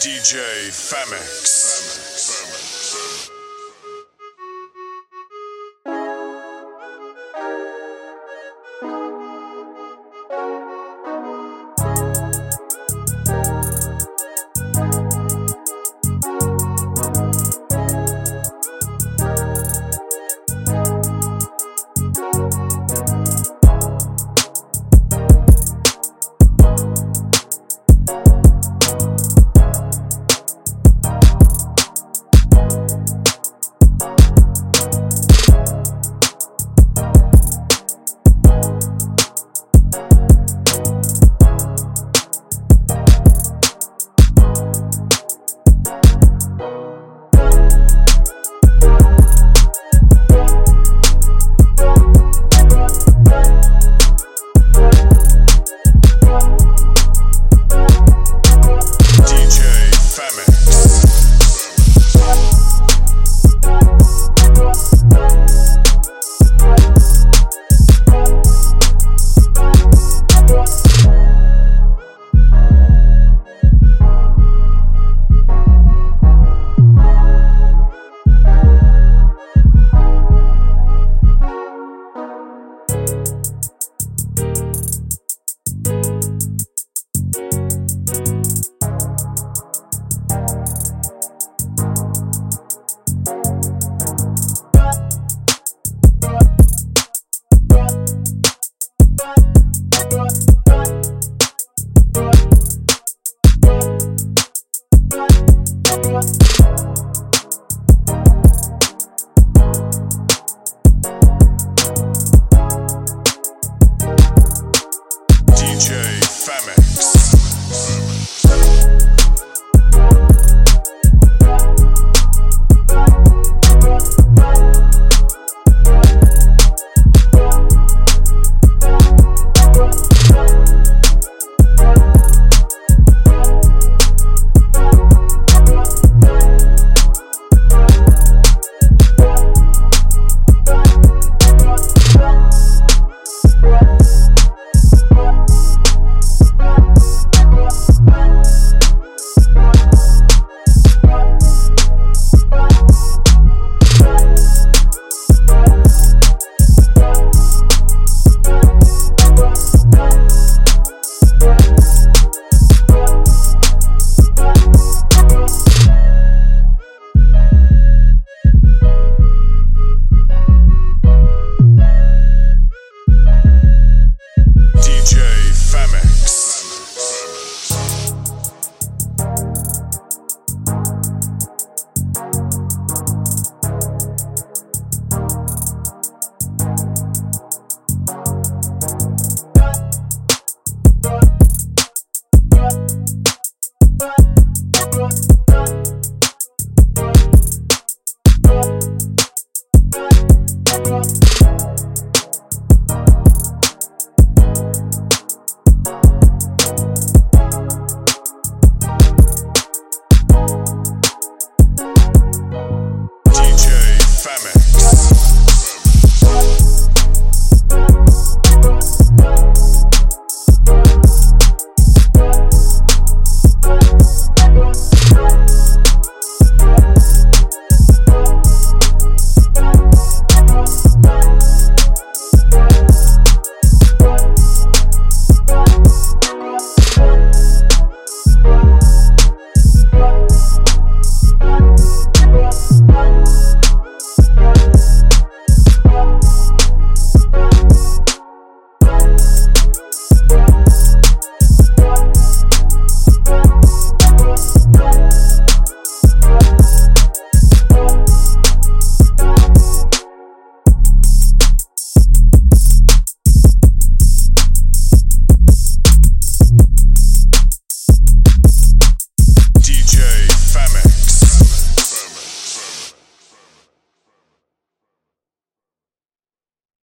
DJ Famix. Famix.